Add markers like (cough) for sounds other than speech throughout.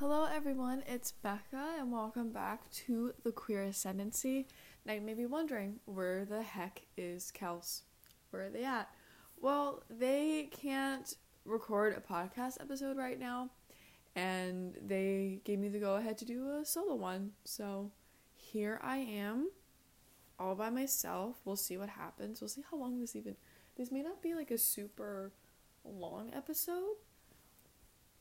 Hello, everyone. It's Beckah, and welcome back to the Queer Ascendancy. Now, you may be wondering, where the heck is Kels? Where are they at? Well, they can't record a podcast episode right now, and they gave me the go ahead to do a solo one. So, here I am, all by myself. We'll see what happens. We'll see how long this even. This may not be like a super long episode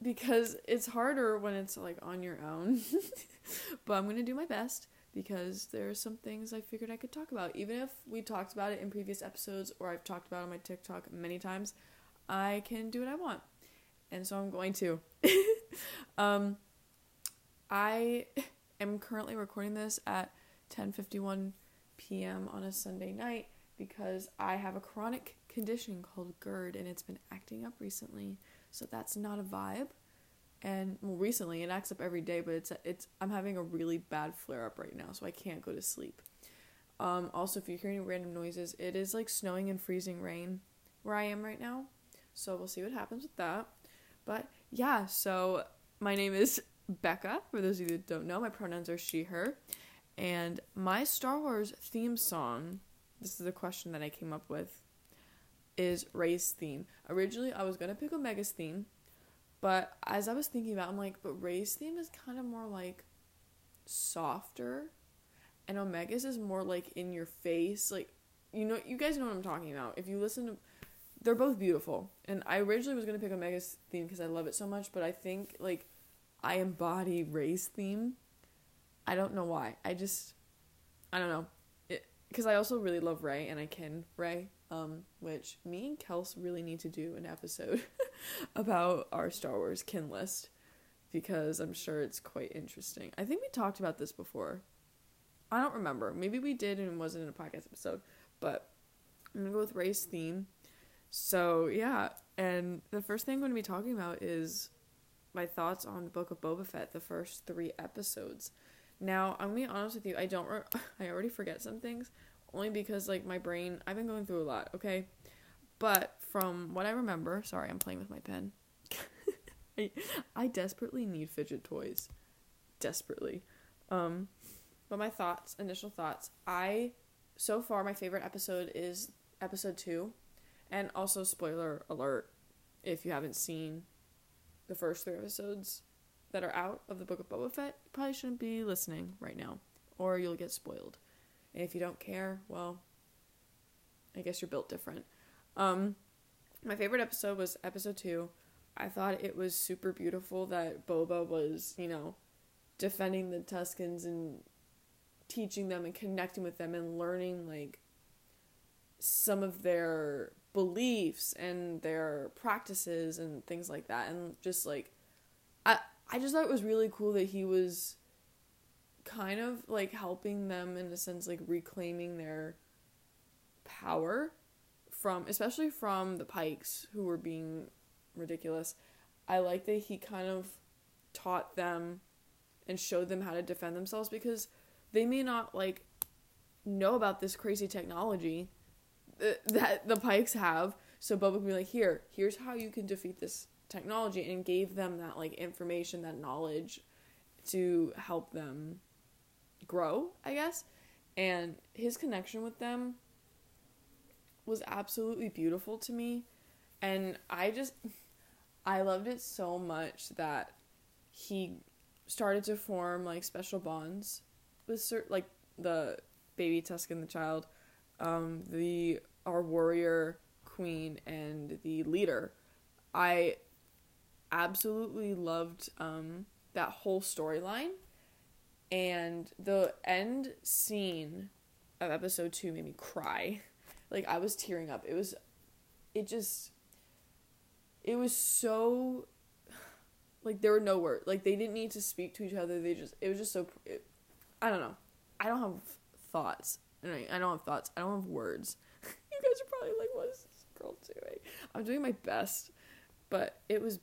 because it's harder when it's like on your own. (laughs) but I'm going to do my best because there are some things I figured I could talk about. Even if we talked about it in previous episodes or I've talked about on my TikTok many times, I can do what I want. And so I'm going to. (laughs) um, I (laughs) am currently recording this at 10:51 p.m. on a Sunday night because I have a chronic condition called GERD and it's been acting up recently. So that's not a vibe. And well, recently it acts up every day, but it's it's I'm having a really bad flare up right now, so I can't go to sleep. Um, also, if you're hearing random noises, it is like snowing and freezing rain where I am right now. So we'll see what happens with that. But yeah, so my name is Beckah. For those of you that don't know, my pronouns are she, her. And my Star Wars theme song, this is a question that I came up with, is Rey's theme. Originally, I was to pick Omega's theme, but as I was thinking about it, I'm like, but Rey's theme is kind of more like softer, and Omega's is more like in your face. Like, you know, you guys know what I'm talking about. If you listen to, they're both beautiful. And I originally was gonna pick Omega's theme because I love it so much, but I think like I embody Rey's theme. I don't know why. I just, I don't know. Because I also really love Rey, and I can Rey um, which me and Kels really need to do an episode (laughs) about our Star Wars kin list because I'm sure it's quite interesting. I think we talked about this before. I don't remember. Maybe we did and it wasn't in a podcast episode, but I'm gonna go with Rey's theme. So yeah, and the first thing I'm gonna be talking about is my thoughts on the Book of Boba Fett, the first three episodes. Now I'm gonna be honest with you. I don't. Re- (laughs) I already forget some things, only because like my brain I've been going through a lot, okay? But from what I remember, sorry, I'm playing with my pen. (laughs) I, I desperately need fidget toys. Desperately. Um but my thoughts, initial thoughts. I so far my favorite episode is episode 2. And also spoiler alert if you haven't seen the first 3 episodes that are out of the Book of Boba Fett, you probably shouldn't be listening right now or you'll get spoiled. And if you don't care, well, I guess you're built different. Um, my favorite episode was episode two. I thought it was super beautiful that Boba was, you know, defending the Tuskens and teaching them and connecting with them and learning like some of their beliefs and their practices and things like that and just like I I just thought it was really cool that he was kind of like helping them in a sense like reclaiming their power from especially from the pikes who were being ridiculous. I like that he kind of taught them and showed them how to defend themselves because they may not like know about this crazy technology that the pikes have. So Boba can be like here here's how you can defeat this technology and gave them that like information that knowledge to help them grow, I guess. And his connection with them was absolutely beautiful to me. And I just, (laughs) I loved it so much that he started to form like special bonds with certain, like the baby Tusken the child, um, the our warrior queen, and the leader. I absolutely loved um, that whole storyline and the end scene of episode 2 made me cry. Like i was tearing up. It was it just it was so like there were no words. Like they didn't need to speak to each other. They just it was just so it, i don't know. I don't have thoughts. I don't have thoughts. I don't have words. (laughs) You guys are probably like what is this girl doing? I'm doing my best. But it was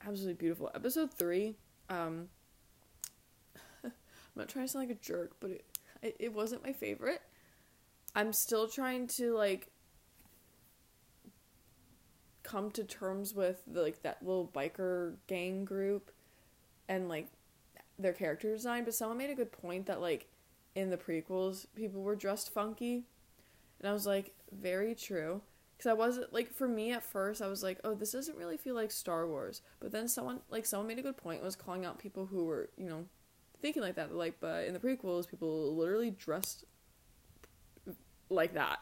absolutely beautiful. Episode 3 um I'm not trying to sound like a jerk, but it, it, it wasn't my favorite. I'm still trying to like come to terms with the, like that little biker gang group and like their character design, but someone made a good point that like in the prequels people were dressed funky. And I was like, very true. Cuz I wasn't like for me at first I was like, oh, this doesn't really feel like Star Wars. But then someone like someone made a good point was calling out people who were, you know, thinking like that. Like, but in the prequels people literally dressed like that.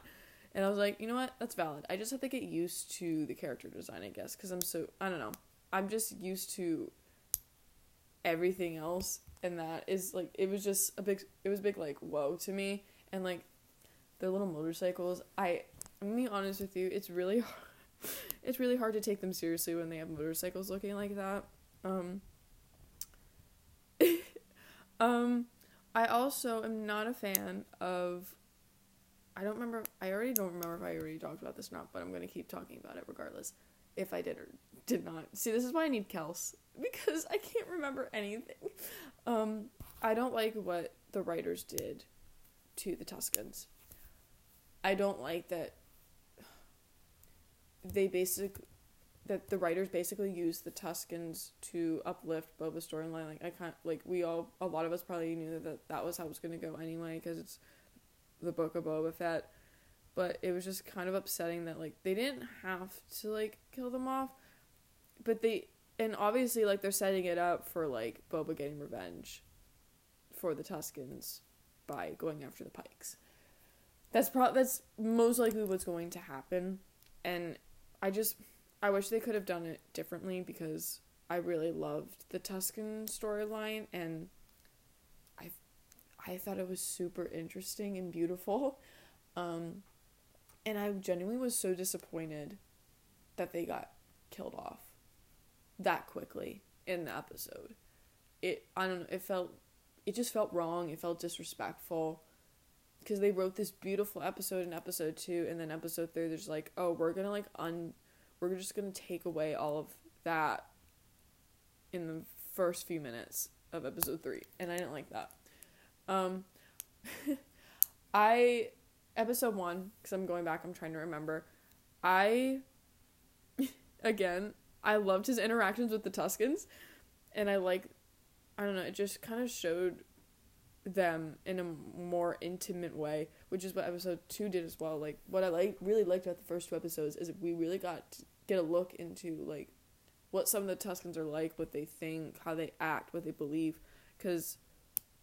And I was like, you know what? That's valid. I just have to get used to the character design, I guess, because I'm so I don't know. I'm just used to everything else, and that is like it was just a big. It was big like whoa to me, and like the little motorcycles. I I'm gonna be honest with you. It's really hard. (laughs) It's really hard to take them seriously when they have motorcycles looking like that. Um. Um, I also am not a fan of I don't remember. I already don't remember if I already talked about this or not, but I'm going to keep talking about it regardless. If I did or did not. See, this is why I need Kels (laughs) because I can't remember anything. Um, I don't like what the writers did to the Tuskens. I don't like that they basic that the writers basically used the Tuskens to uplift Boba's storyline. Like I can't like we all a lot of us probably knew that that, was how it was going to go anyway because it's the book of Boba Fett. But it was just kind of upsetting that like they didn't have to like kill them off, but they and obviously like they're setting it up for like Boba getting revenge for the Tuskens by going after the Pikes. That's pro that's most likely what's going to happen, and I just I wish they could have done it differently because I really loved the Tusken storyline and I thought it was super interesting and beautiful. Um, and I genuinely was so disappointed that they got killed off that quickly in the episode. It I don't know, it felt it just felt wrong, it felt disrespectful because they wrote this beautiful episode in episode 2 and then episode 3 there's like, "Oh, we're going to like un we're just going to take away all of that in the first few minutes of episode 3." And I didn't like that. Um, (laughs) I episode one because I'm going back. I'm trying to remember. I (laughs) again I loved his interactions with the Tuskens, and I like I don't know. It just kind of showed them in a more intimate way, which is what episode two did as well. Like what I like really liked about the first two episodes is we really got get a look into like what some of the Tuskens are like, what they think, how they act, what they believe, because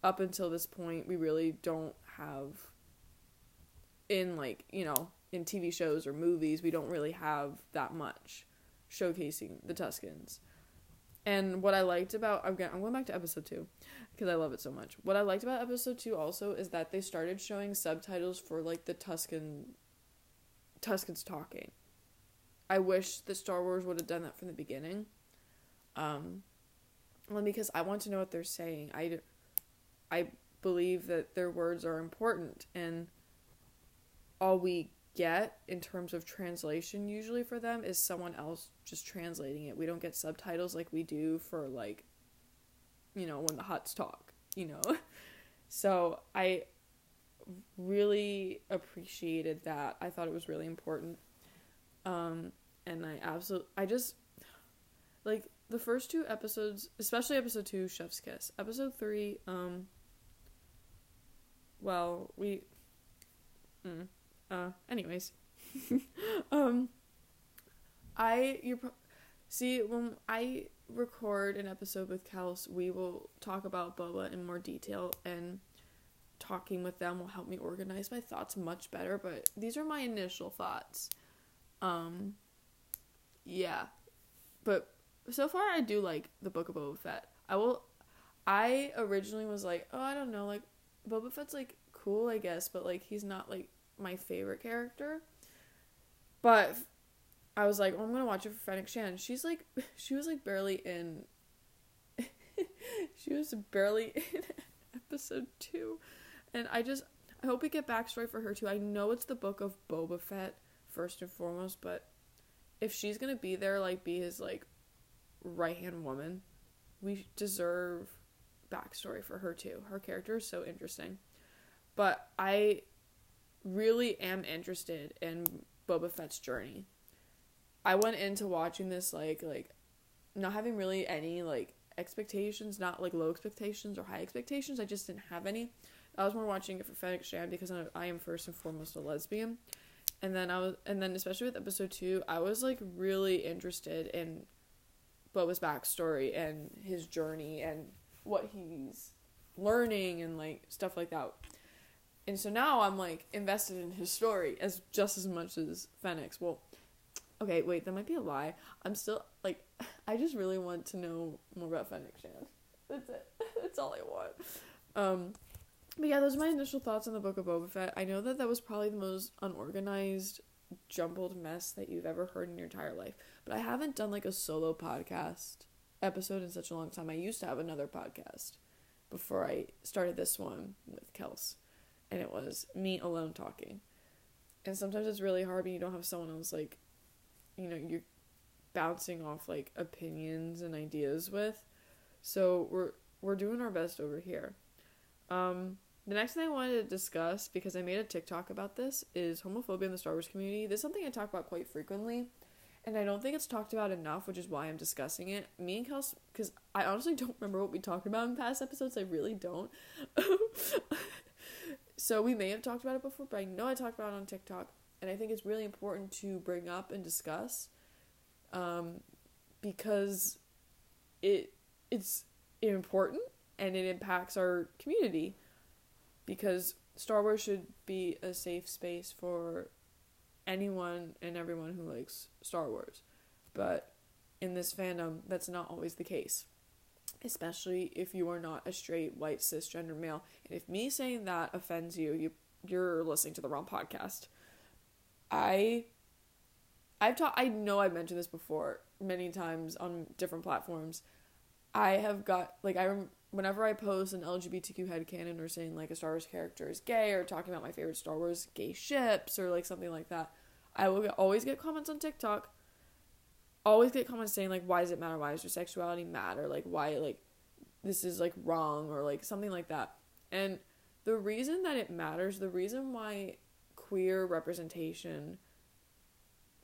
up until this point, we really don't have in like, you know, in TV shows or movies, we don't really have that much showcasing the Tuskens. And what I liked about I'm going, I'm going back to episode 2 because I love it so much. What I liked about episode 2 also is that they started showing subtitles for like the Tusken Tuskens talking. I wish the Star Wars would have done that from the beginning. Um well because I want to know what they're saying. I I believe that their words are important and all we get in terms of translation usually for them is someone else just translating it. We don't get subtitles like we do for like you know when the Hutts talk, you know. (laughs) So I really appreciated that. I thought it was really important. Um and I absolutely I just like the first two episodes, especially episode 2 Chef's Kiss. Episode 3 um well, we. Mm, uh, anyways. (laughs) um, I you see when I record an episode with Kels, we will talk about Boba in more detail, and talking with them will help me organize my thoughts much better. But these are my initial thoughts. Um, yeah, but so far I do like the Book of Boba Fett. I will. I originally was like, oh, I don't know, like Boba Fett's like cool, I guess, but like he's not like my favorite character. But I was like, oh, I'm gonna watch it for Fennec Shand. She's like, (laughs) she was like barely in. (laughs) she was barely (laughs) in episode two, and I just I hope we get backstory for her too. I know it's the book of Boba Fett first and foremost, but if she's gonna be there, like be his like right hand woman, we deserve backstory for her too. Her character is so interesting. But I really am interested in Boba Fett's journey. I went into watching this like like not having really any like expectations, not like low expectations or high expectations. I just didn't have any. I was more watching it for Fennec Shand because I, I am first and foremost a lesbian. And then I was, and then especially with episode two, I was like really interested in Boba's backstory and his journey and what he's learning and like stuff like that. And so now I'm like invested in his story as just as much as Fennec's. Well, okay, wait, that might be a lie. I'm still like (laughs) I just really want to know more about Fennec Shand. That's it. (laughs) That's all I want. Um but yeah, those are my initial thoughts on the book of Boba Fett. I know that that was probably the most unorganized, jumbled mess that you've ever heard in your entire life. But I haven't done like a solo podcast episode in such a long time. I used to have another podcast before I started this one with Kels, and it was me alone talking. And sometimes it's really hard when you don't have someone else like, you know, you're bouncing off like opinions and ideas with. So we're we're doing our best over here. Um, the next thing I wanted to discuss because I made a TikTok about this is homophobia in the Star Wars community. This is something I talk about quite frequently and I don't think it's talked about enough, which is why I'm discussing it. Me and Kels, because I honestly (laughs) don't remember what we talked about in past episodes. I really don't. (laughs) so we may have talked about it before, but I know I talked about it on TikTok, and I think it's really important to bring up and discuss, um, because it it's important and it impacts our community, because Star Wars should be a safe space for anyone and everyone who likes Star Wars. But in this fandom, that's not always the case. Especially if you are not a straight white cisgender male. And if me saying that offends you, you you're listening to the wrong podcast. I I've taught I know I've mentioned this before many times on different platforms. I have got like I whenever I post an LGBTQ headcanon or saying like a Star Wars character is gay or talking about my favorite Star Wars gay ships or like something like that, I will always get comments on TikTok. Always get comments saying like, "Why does it matter? Why does your sexuality matter? Like, why like this is like wrong or like something like that." And the reason that it matters, the reason why queer representation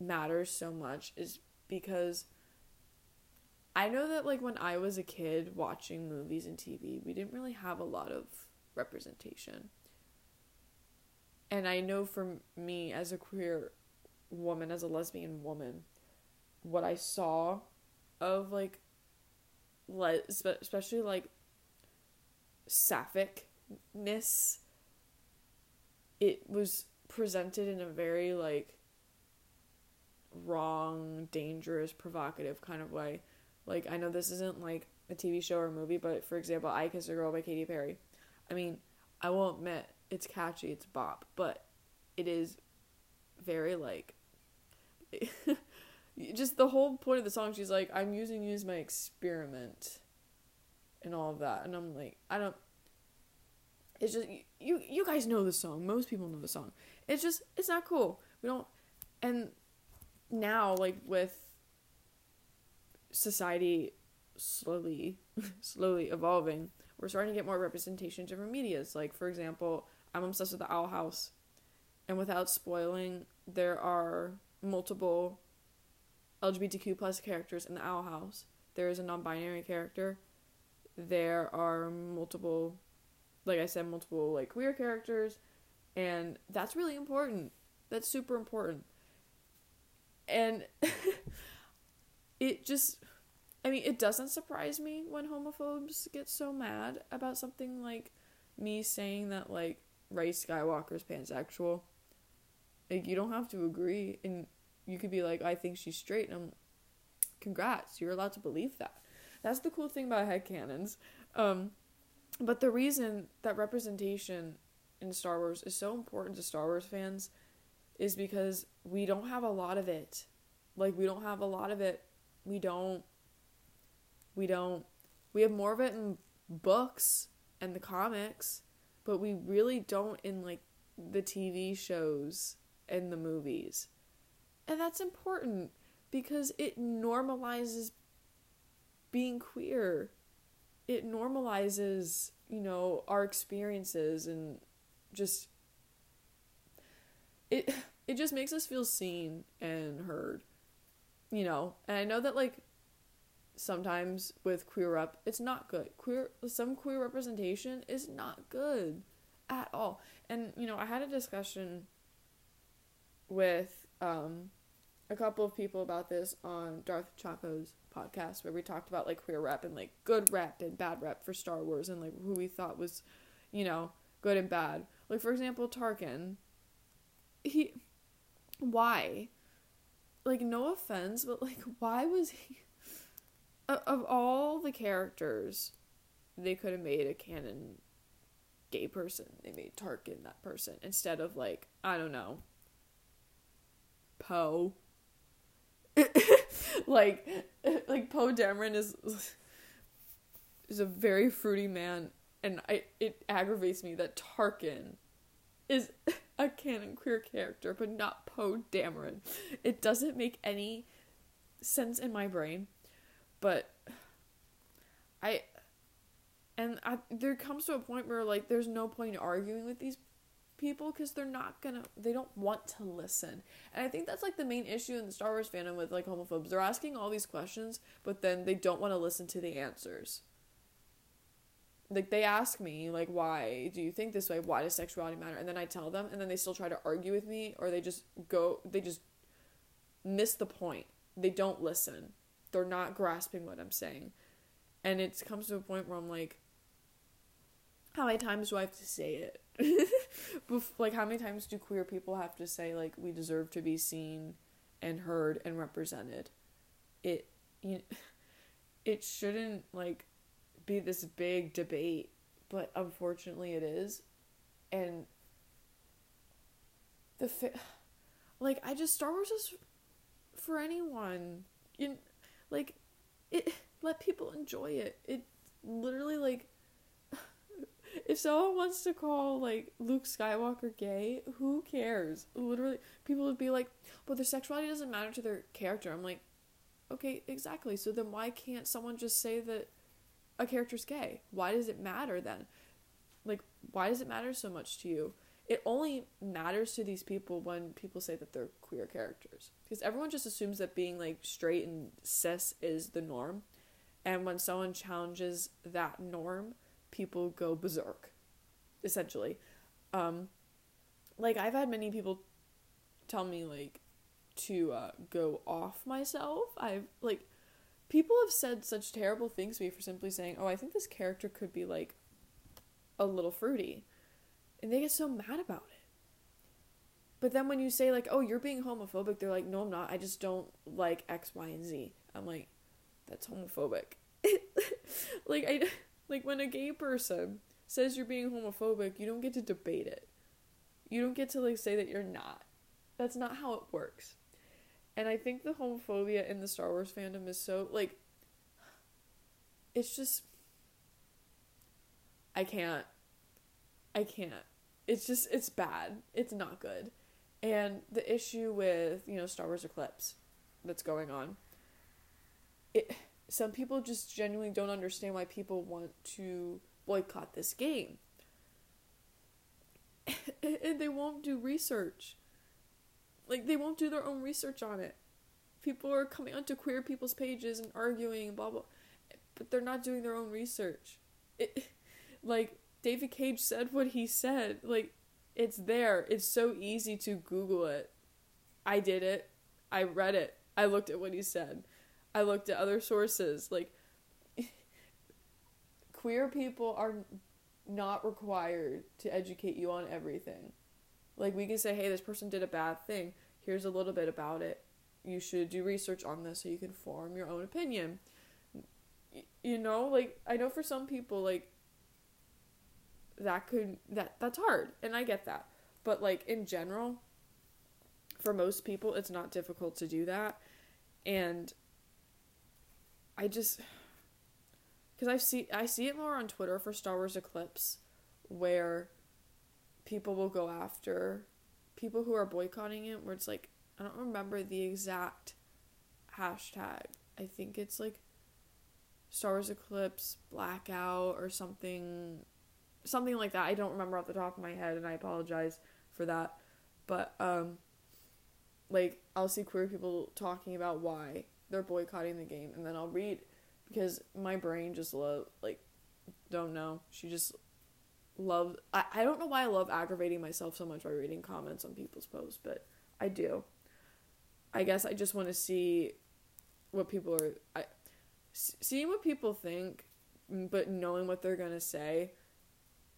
matters so much is because I know that like when I was a kid watching movies and TV, we didn't really have a lot of representation. And I know for me as a queer woman, as a lesbian woman, what I saw of like, le- especially like sapphicness, it was presented in a very like wrong, dangerous, provocative kind of way. Like I know this isn't like a TV show or movie, but for example, I Kiss a Girl by Katy Perry. I mean, I will admit it's catchy, it's bop, but it is very like (laughs) just the whole point of the song she's like i'm using you as my experiment and all of that and i'm like i don't it's just you you guys know the song most people know the song it's just it's not cool we don't and now like with society slowly (laughs) slowly evolving we're starting to get more representation in different medias like for example i'm obsessed with the owl house and without spoiling there are multiple LGBTQ plus characters in the Owl House. There is a non-binary character. There are multiple, like I said, multiple like queer characters, and that's really important. That's super important. And (laughs) it just, I mean, it doesn't surprise me when homophobes get so mad about something like me saying that like Rey Skywalker is pansexual. Like you don't have to agree, and you could be like, I think she's straight, and I'm, congrats, you're allowed to believe that. That's the cool thing about headcanons. Um, but the reason that representation in Star Wars is so important to Star Wars fans is because we don't have a lot of it. Like we don't have a lot of it. We don't we don't we have more of it in books and the comics, but we really don't in like the TV shows and the movies. And that's important because it normalizes being queer. It normalizes, you know, our experiences and just it (laughs) it just makes us feel seen and heard. You know, and I know that like sometimes with queer rep, it's not good. Queer some queer representation is not good at all. And you know, I had a discussion with um a couple of people about this on Darth Chaco's podcast where we talked about like queer rep and like good rep and bad rep for Star Wars and like who we thought was, you know, good and bad. Like for example, Tarkin. He why? Like no offense, but like why was he of all the characters they could have made a canon gay person. They made Tarkin that person instead of like, I don't know, Poe. (laughs) like (laughs) like Poe Dameron is (laughs) is a very fruity man and I it aggravates me that Tarkin is a canon queer character but not Poe Dameron. It doesn't make any sense in my brain, but I and I, there comes to a point where like there's no point in arguing with these people because they're not gonna they don't want to listen. And i think that's like the main issue in the star wars fandom with like homophobes. They're asking all these questions but then they don't want to listen to the answers. Like they ask me like why do you think this way? Why does sexuality matter? And then i tell them and then they still try to argue with me or they just go they just miss the point. They don't listen they're not grasping what i'm saying. And it comes to a point where i'm like how many times do i have to say it? (laughs) Like how many times do queer people have to say like we deserve to be seen and heard and represented? It you (laughs) it shouldn't like be this big debate but unfortunately it is. And the fi- (sighs) like i just star wars is for anyone. You like it let people enjoy it it literally like (laughs) if someone wants to call like Luke Skywalker gay, who cares? Literally, people would be like, "But their sexuality doesn't matter to their character." I'm like, okay, exactly. So then why can't someone just say that a character's gay? Why does it matter then? Like, why does it matter so much to you? It only matters to these people when people say that they're queer characters. Because everyone just assumes that being like straight and cis is the norm. And when someone challenges that norm, people go berserk, essentially. Um, like I've had many people tell me like to uh, go off myself. I've like people have said such terrible things to me for simply saying, "Oh, I think this character could be like a little fruity," and they get so mad about it. But then when you say like, "Oh, you're being homophobic," they're like, "No, I'm not. I just don't like X, Y, and Z." I'm like, "That's homophobic." (laughs) like I like when a gay person says you're being homophobic, you don't get to debate it. You don't get to like say that you're not. That's not how it works. And I think the homophobia in the Star Wars fandom is so like it's just I can't I can't. It's just it's bad. It's not good. And the issue with, you know, Star Wars Eclipse that's going on. It some people just genuinely don't understand why people want to boycott this game. (laughs) and they won't do research. Like, they won't do their own research on it. People are coming onto queer people's pages and arguing, blah, blah, but they're not doing their own research. It, (laughs) like, David Cage said what he said. Like, it's there. It's so easy to Google it. I did it. I read it. I looked at what he said. I looked at other sources. Like, (laughs) queer people are not required to educate you on everything. Like, we can say, hey, this person did a bad thing. Here's a little bit about it. You should do research on this so you can form your own opinion. You know, like, I know for some people, like, that could, that, that's hard. And I get that. But, like, in general, for most people, it's not difficult to do that. And I just because I see I see it more on Twitter for Star Wars Eclipse, where people will go after people who are boycotting it. Where it's like I don't remember the exact hashtag. I think it's like Star Wars Eclipse blackout or something, something like that. I don't remember off the top of my head, and I apologize for that. But um, like I'll see queer people talking about why they're boycotting the game and then I'll read because my brain just love like don't know. She just love I, I don't know why I love aggravating myself so much by reading comments on people's posts, but I do. I guess I just want to see what people are I seeing what people think but knowing what they're to say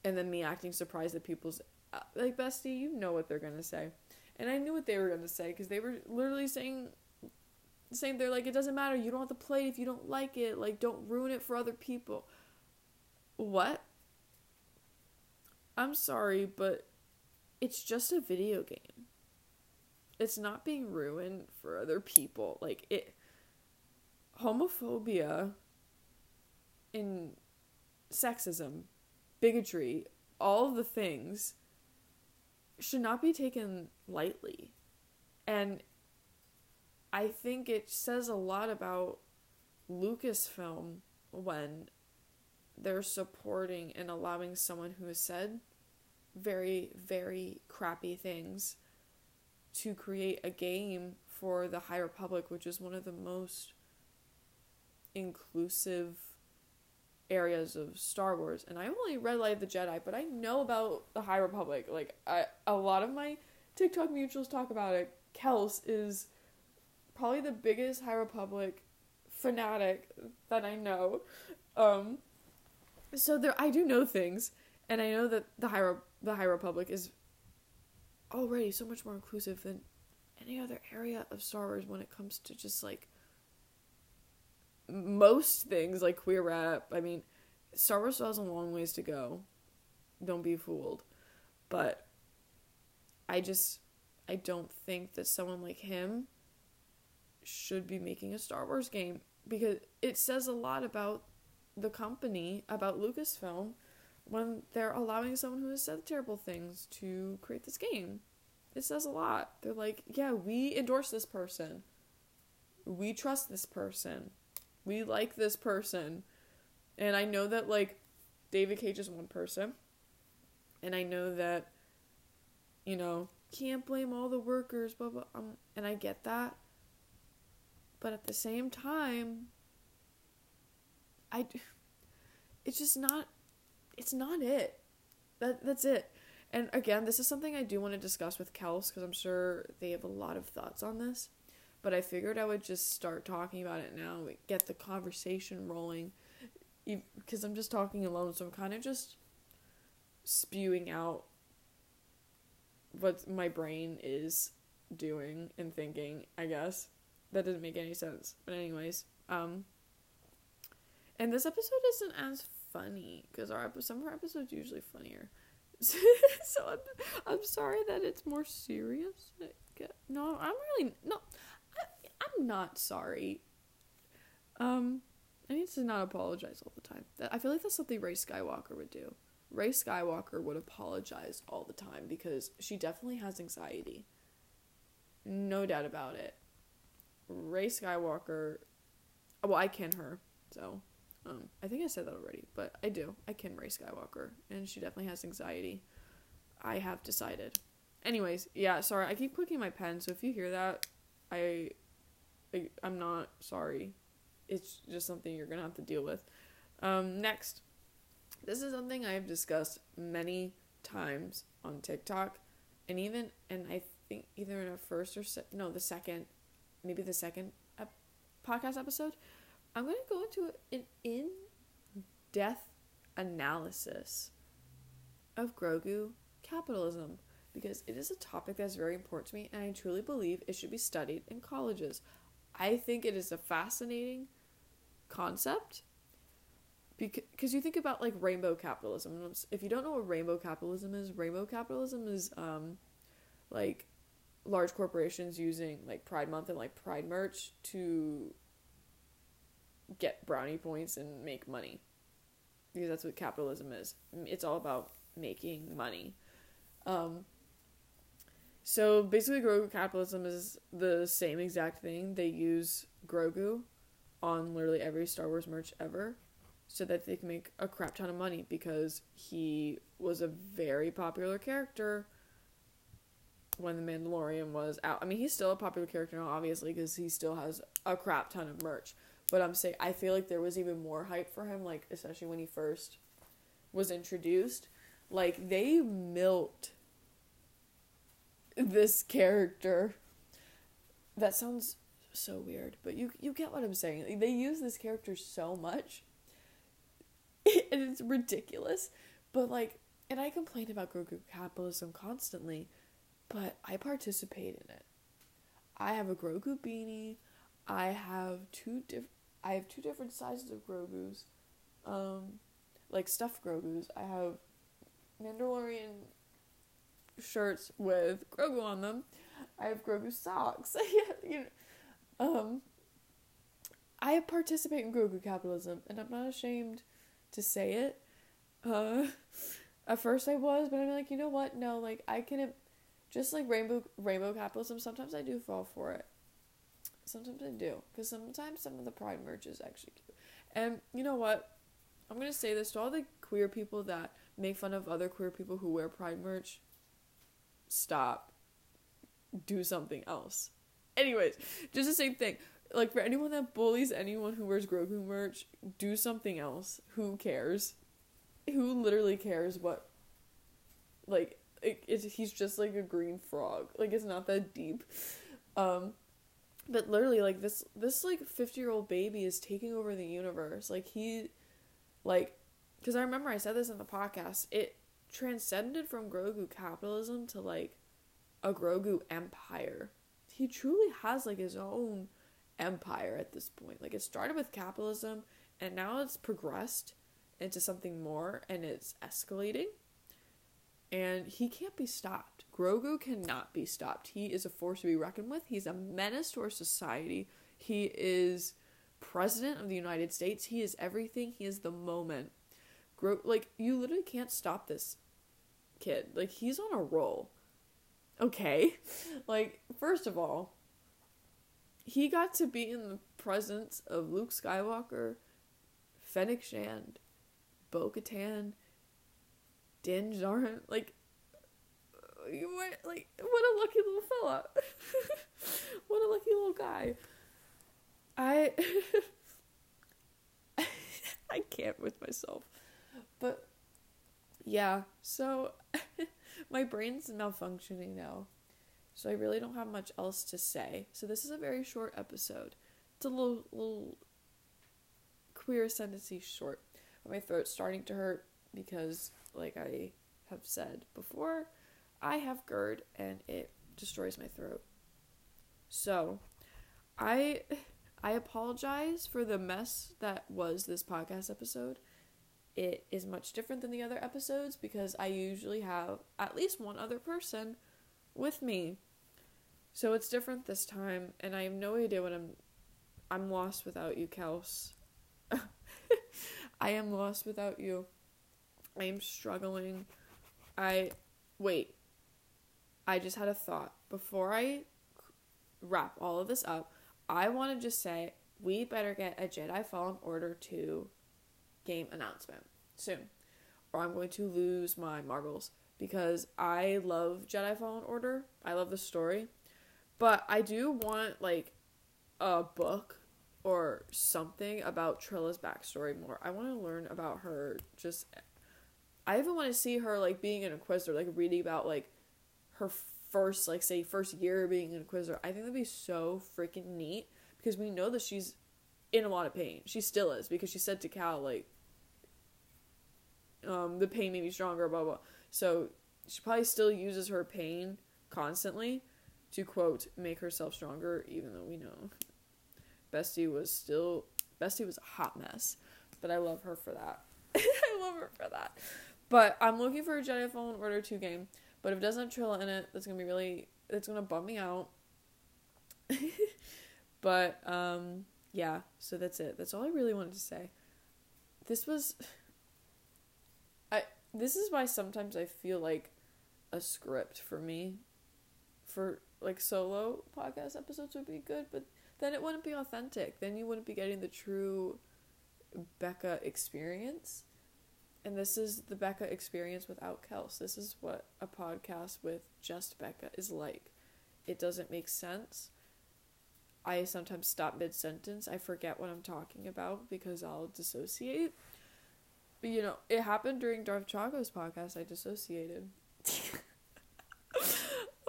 and then me acting surprised that people's uh, like bestie, you know what they're to say. And I knew what they were to say cuz they were literally saying saying they're like it doesn't matter, you don't have to play if you don't like it, like don't ruin it for other people. What? I'm sorry, but it's just a video game. It's not being ruined for other people. Like it homophobia and sexism, bigotry, all of the things should not be taken lightly. And I think it says a lot about Lucasfilm when they're supporting and allowing someone who has said very, very crappy things to create a game for the High Republic, which is one of the most inclusive areas of Star Wars. And I only read Light of the Jedi, but I know about the High Republic. Like I a lot of my TikTok mutuals talk about it. Kels is probably the biggest High Republic fanatic that I know. Um so there I do know things and I know that the High the High Republic is already so much more inclusive than any other area of Star Wars when it comes to just like most things like queer rap. I mean, Star Wars still has a long ways to go. Don't be fooled. But I just I don't think that someone like him should be making a Star Wars game because it says a lot about the company, about Lucasfilm when they're allowing someone who has said terrible things to create this game. It says a lot. They're like, yeah, we endorse this person. We trust this person. We like this person. And I know that, like, David Cage is one person. And I know that, you know, can't blame all the workers, blah, blah. Um, and I get that. But at the same time, I. It's just not it's not it. That that's it. And again, this is something I do want to discuss with Kels because I'm sure they have a lot of thoughts on this. But I figured I would just start talking about it now, get the conversation rolling, because I'm just talking alone. So I'm kind of just spewing out what my brain is doing and thinking. I guess that doesn't make any sense. But anyways, um, and this episode isn't as funny because our episode, some of our episodes usually funnier. (laughs) so I'm, I'm sorry that it's more serious. No, I'm really no. I'm not sorry. Um, I need to not apologize all the time. I feel like that's something Rey Skywalker would do. Rey Skywalker would apologize all the time because she definitely has anxiety. No doubt about it. Rey Skywalker. Well, I can her, so um, I think I said that already, but I do. I can Rey Skywalker, and she definitely has anxiety. I have decided. Anyways, yeah, sorry, I keep clicking my pen, so if you hear that, I, I I'm not sorry. It's just something you're gonna have to deal with. Um, next, this is something I've discussed many times on TikTok, and even and I think either in a first or se- no the second, maybe the second ep- podcast episode I'm going to go into an in depth analysis of Grogu capitalism because it is a topic that's very important to me and I truly believe it should be studied in colleges. I think it is a fascinating concept because you think about like rainbow capitalism. If you don't know what rainbow capitalism is, rainbow capitalism is um like large corporations using like Pride Month and like Pride merch to get brownie points and make money. Because that's what capitalism is. It's all about making money. Um, so basically, Grogu capitalism is the same exact thing. They use Grogu on literally every Star Wars merch ever so that they can make a crap ton of money because he was a very popular character when The Mandalorian was out. I mean, he's still a popular character now, obviously, because he still has a crap ton of merch. But I'm saying I feel like there was even more hype for him, like especially when he first was introduced. Like they milked this character. That sounds so weird, but you you get what I'm saying. Like, they use this character so much, (laughs) and it's ridiculous. But like, and I complain about Grogu capitalism constantly, but I participate in it. I have a Grogu beanie. I have two diff- I have two different sizes of Grogu's, um, like stuffed Grogu's. I have Mandalorian shirts with Grogu on them. I have Grogu socks. (laughs) you know, um, I participate in Grogu capitalism, and I'm not ashamed to say it. Uh, (laughs) at first I was, but I'm like, you know what? No, like I can, just like rainbow rainbow capitalism. Sometimes I do fall for it. Sometimes I do, because sometimes some of the pride merch is actually cute. And you know what? I'm gonna say this to all the queer people that make fun of other queer people who wear pride merch. Stop. Do something else. Anyways, just the same thing. Like for anyone that bullies anyone who wears Grogu merch, do something else. Who cares? Who literally cares what? Like it, it, he's just like a green frog. Like it's not that deep. Um, but literally like this this like 50 year old baby is taking over the universe like he like because i remember i said this in the podcast it transcended from grogu capitalism to like a grogu empire he truly has like his own empire at this point like it started with capitalism and now it's progressed into something more and it's escalating and he can't be stopped. Grogu cannot be stopped. He is a force to be reckoned with. He's a menace to our society. He is president of the United States. He is everything. He is the moment. Like you literally can't stop this kid. Like he's on a roll. Okay? (laughs) Like first of all, he got to be in the presence of Luke Skywalker, Fennec Shand, Bo-Katan, Din Djarin, like, uh, you were like, what a lucky little fella. (laughs) what a lucky little guy. I, (laughs) I can't with myself. But, yeah, so (laughs) my brain's malfunctioning now. So I really don't have much else to say. So this is a very short episode. It's a little, little queer ascendancy short. My throat's starting to hurt because like I have said before, I have GERD and it destroys my throat. So, I (laughs) I apologize for the mess that was this podcast episode. It is much different than the other episodes because I usually have at least one other person with me. So it's different this time and I have no idea what I'm I'm lost without you, Kels. (laughs) I am lost without you. I am struggling. I wait. I just had a thought before I wrap all of this up. I want to just say we better get a Jedi Fallen Order 2 game announcement soon, or I'm going to lose my marbles because I love Jedi Fallen Order. I love the story, but I do want like a book or something about Trilla's backstory more. I want to learn about her just I even want to see her like being an inquisitor, like reading about like her first like say first year being an inquisitor. I think that'd be so freaking neat because we know that she's in a lot of pain. She still is because she said to Cal like um the pain made me stronger, blah blah. So she probably still uses her pain constantly to quote make herself stronger, even though we know Bestie was still Bestie was a hot mess. But I love her for that. (laughs) I love her for that. But I'm looking for a Jedi Fallen Order 2 game. But if it doesn't have Trilla in it, that's gonna be really it's gonna bum me out. (laughs) but um yeah, so that's it. That's all I really wanted to say. This was this is why sometimes I feel like a script for me for like solo podcast episodes would be good, but then it wouldn't be authentic. Then you wouldn't be getting the true Beckah experience. And this is the Beckah experience without Kels. This is what a podcast with just Beckah is like. It doesn't make sense. I sometimes stop mid sentence. I forget what I'm talking about because I'll dissociate. But you know, it happened during Darth Chaco's podcast. I dissociated. (laughs)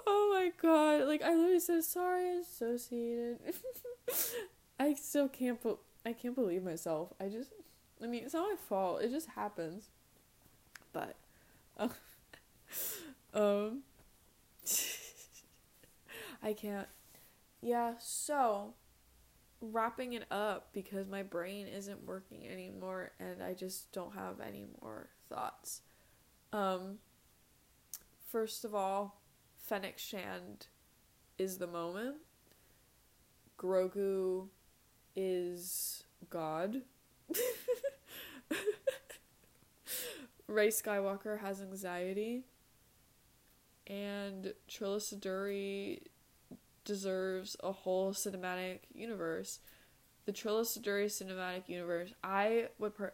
oh my god! Like I literally said sorry, I dissociated. (laughs) I still can't. Be- I can't believe myself. I just. I mean, it's not my fault. It just happens. But, uh, (laughs) um, I can't. Yeah, so wrapping it up because my brain isn't working anymore and I just don't have any more thoughts. Um first of all, Fennec Shand is the moment. Grogu is God. (laughs) Rey Skywalker has anxiety. And Trilla Suduri deserves a whole cinematic universe. The Trilla cinematic universe. I would per-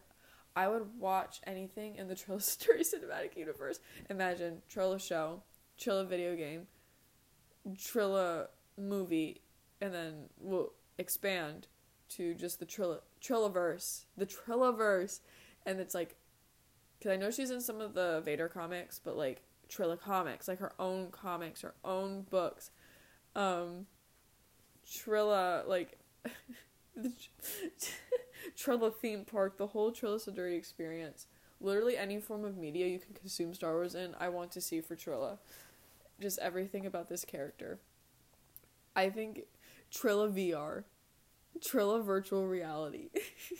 I would watch anything in the (laughs) Trilla cinematic universe. Imagine Trilla show, Trilla video game, Trilla movie, and then we'll expand to just the Trilla Trillaverse, the Trillaverse, and it's like, because I know she's in some of the Vader comics, but like Trilla comics, like her own comics, her own books um Trilla like the (laughs) Trilla theme park, the whole Trilla Suduri experience. Literally any form of media you can consume Star Wars in, I want to see for Trilla. Just everything about this character. I think Trilla VR, Trilla virtual reality,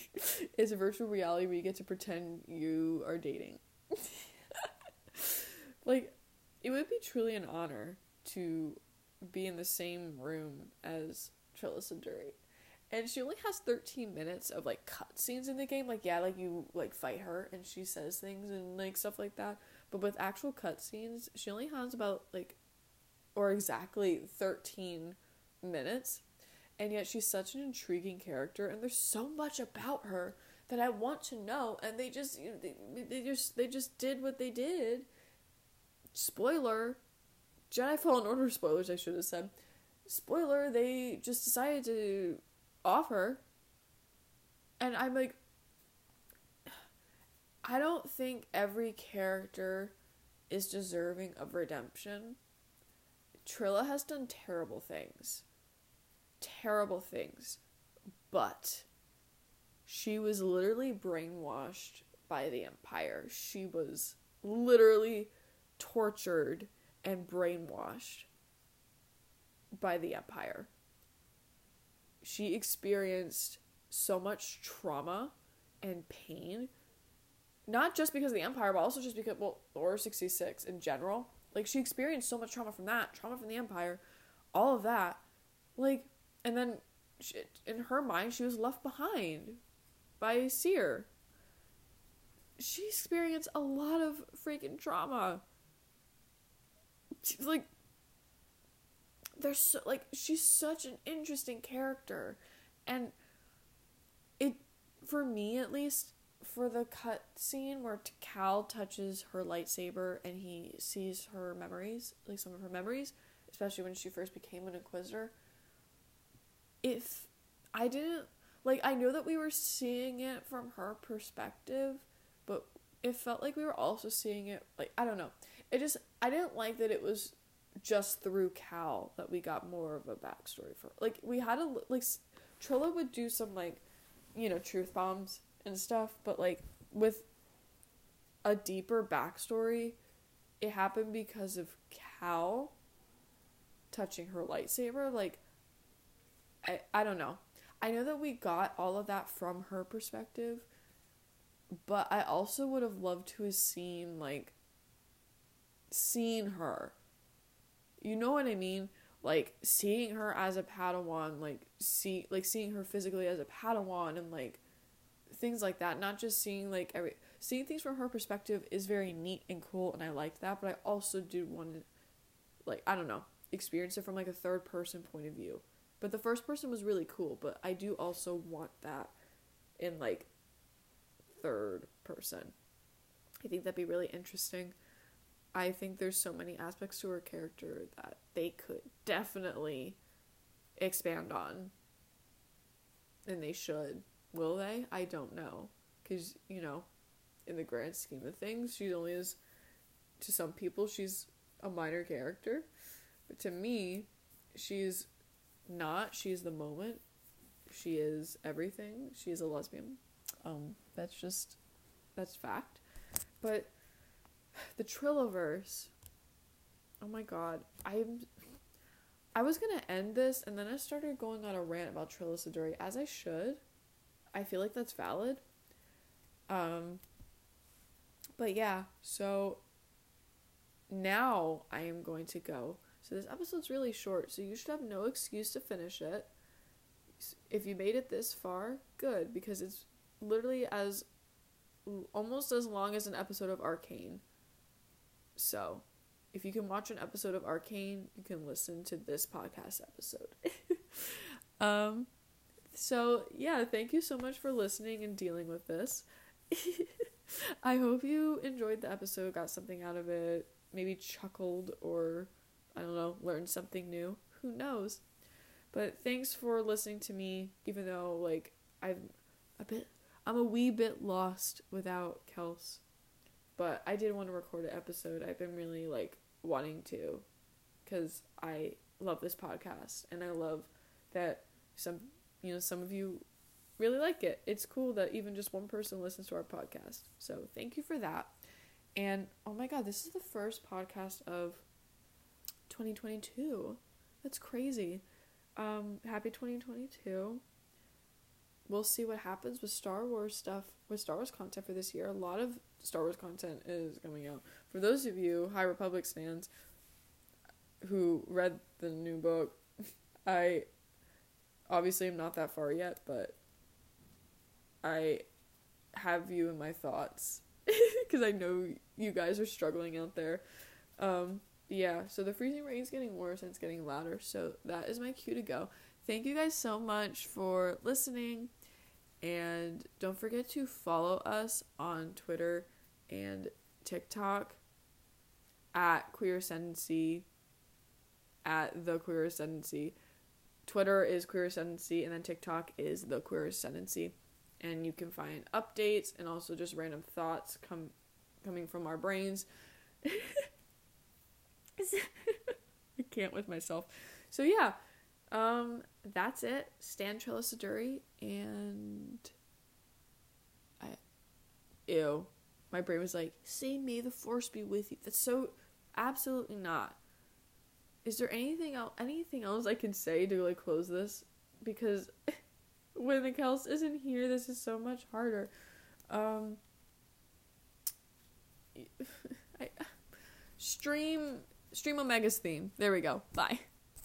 (laughs) is a virtual reality where you get to pretend you are dating. (laughs) like, it would be truly an honor to be in the same room as Trilla Suduri. And she only has 13 minutes of like cutscenes in the game. Like, yeah, like you like fight her and she says things and like stuff like that. But with actual cutscenes, she only has about like, or exactly 13 minutes. And yet she's such an intriguing character and there's so much about her that I want to know. And they just, they, they just, they just did what they did. Spoiler Jedi Fallen Order spoilers, I should have said. Spoiler, they just decided to offer. And I'm like, (sighs) I don't think every character is deserving of redemption. Trilla has done terrible things. Terrible things. But she was literally brainwashed by the Empire. She was literally tortured and brainwashed by the Empire. She experienced so much trauma and pain, not just because of the Empire, but also just because, well, Order 66 in general. Like, she experienced so much trauma from that, trauma from the Empire, all of that. Like, and then she, in her mind, she was left behind by a Cere. She experienced a lot of freaking trauma she's like there's so like she's such an interesting character and it for me at least for the cut scene where Cal touches her lightsaber and he sees her memories, like some of her memories, especially when she first became an inquisitor. If I didn't like I know that we were seeing it from her perspective, but it felt like we were also seeing it like I don't know it just I didn't like that it was just through Cal that we got more of a backstory for. Like we had a like Trilla would do some like you know truth bombs and stuff, but like with a deeper backstory, it happened because of Cal touching her lightsaber. Like I I don't know. I know that we got all of that from her perspective, but I also would have loved to have seen like seen her. You know what I mean? Like seeing her as a Padawan, like see like seeing her physically as a Padawan and like things like that. Not just seeing like every seeing things from her perspective is very neat and cool and I like that, but I also do want to like I don't know, experience it from like a third person point of view. But the first person was really cool, but I do also want that in like third person. I think that'd be really interesting. I think there's so many aspects to her character that they could definitely expand on. And they should. Will they? I don't know. Because, you know, in the grand scheme of things, she only is, to some people, she's a minor character. But to me, she's not. She's the moment. She is everything. She is a lesbian. Um, that's just, that's fact. But the Trillaverse, oh my god, I'm I was gonna end this and then I started going on a rant about Trillis as I should. I feel like that's valid. Um but yeah, so now I am going to go. So this episode's really short, so you should have no excuse to finish it. If you made it this far, good because it's literally as almost as long as an episode of Arcane. So, if you can watch an episode of Arcane, you can listen to this podcast episode. (laughs) um so yeah, thank you so much for listening and dealing with this. (laughs) I hope you enjoyed the episode, got something out of it, maybe chuckled or I don't know, learned something new. Who knows? But thanks for listening to me even though like I'm a bit I'm a wee bit lost without Kels. But I did want to record an episode. I've been really like wanting to cuz I love this podcast and I love that some you know some of you really like it. It's cool that even just one person listens to our podcast. So, thank you for that. And oh my god, this is the first podcast of 2022. That's crazy. Um happy 2022 we'll see what happens with Star Wars stuff, with Star Wars content for this year. A lot of Star Wars content is coming out. For those of you High Republic fans who read the new book, (laughs) I obviously am not that far yet, but I have you in my thoughts (laughs) because I know you guys are struggling out there. Um, yeah, so the freezing rain is getting worse and it's getting louder, so that is my cue to go. Thank you guys so much for listening. And don't forget to follow us on Twitter and TikTok at Queer Ascendancy, at The Queer Ascendancy. Twitter is Queer Ascendancy, and then TikTok is The Queer Ascendancy. And you can find updates and also just random thoughts come coming from our brains. (laughs) I can't with myself. So yeah, um, that's it. Stan Trilla Suduri and I ew. My brain was like, say may the force be with you. That's so absolutely not. Is there anything else anything else I can say to like close this? Because (laughs) when the Kels isn't here, this is so much harder. Um (laughs) I (laughs) stream stream Omega's theme. There we go. Bye.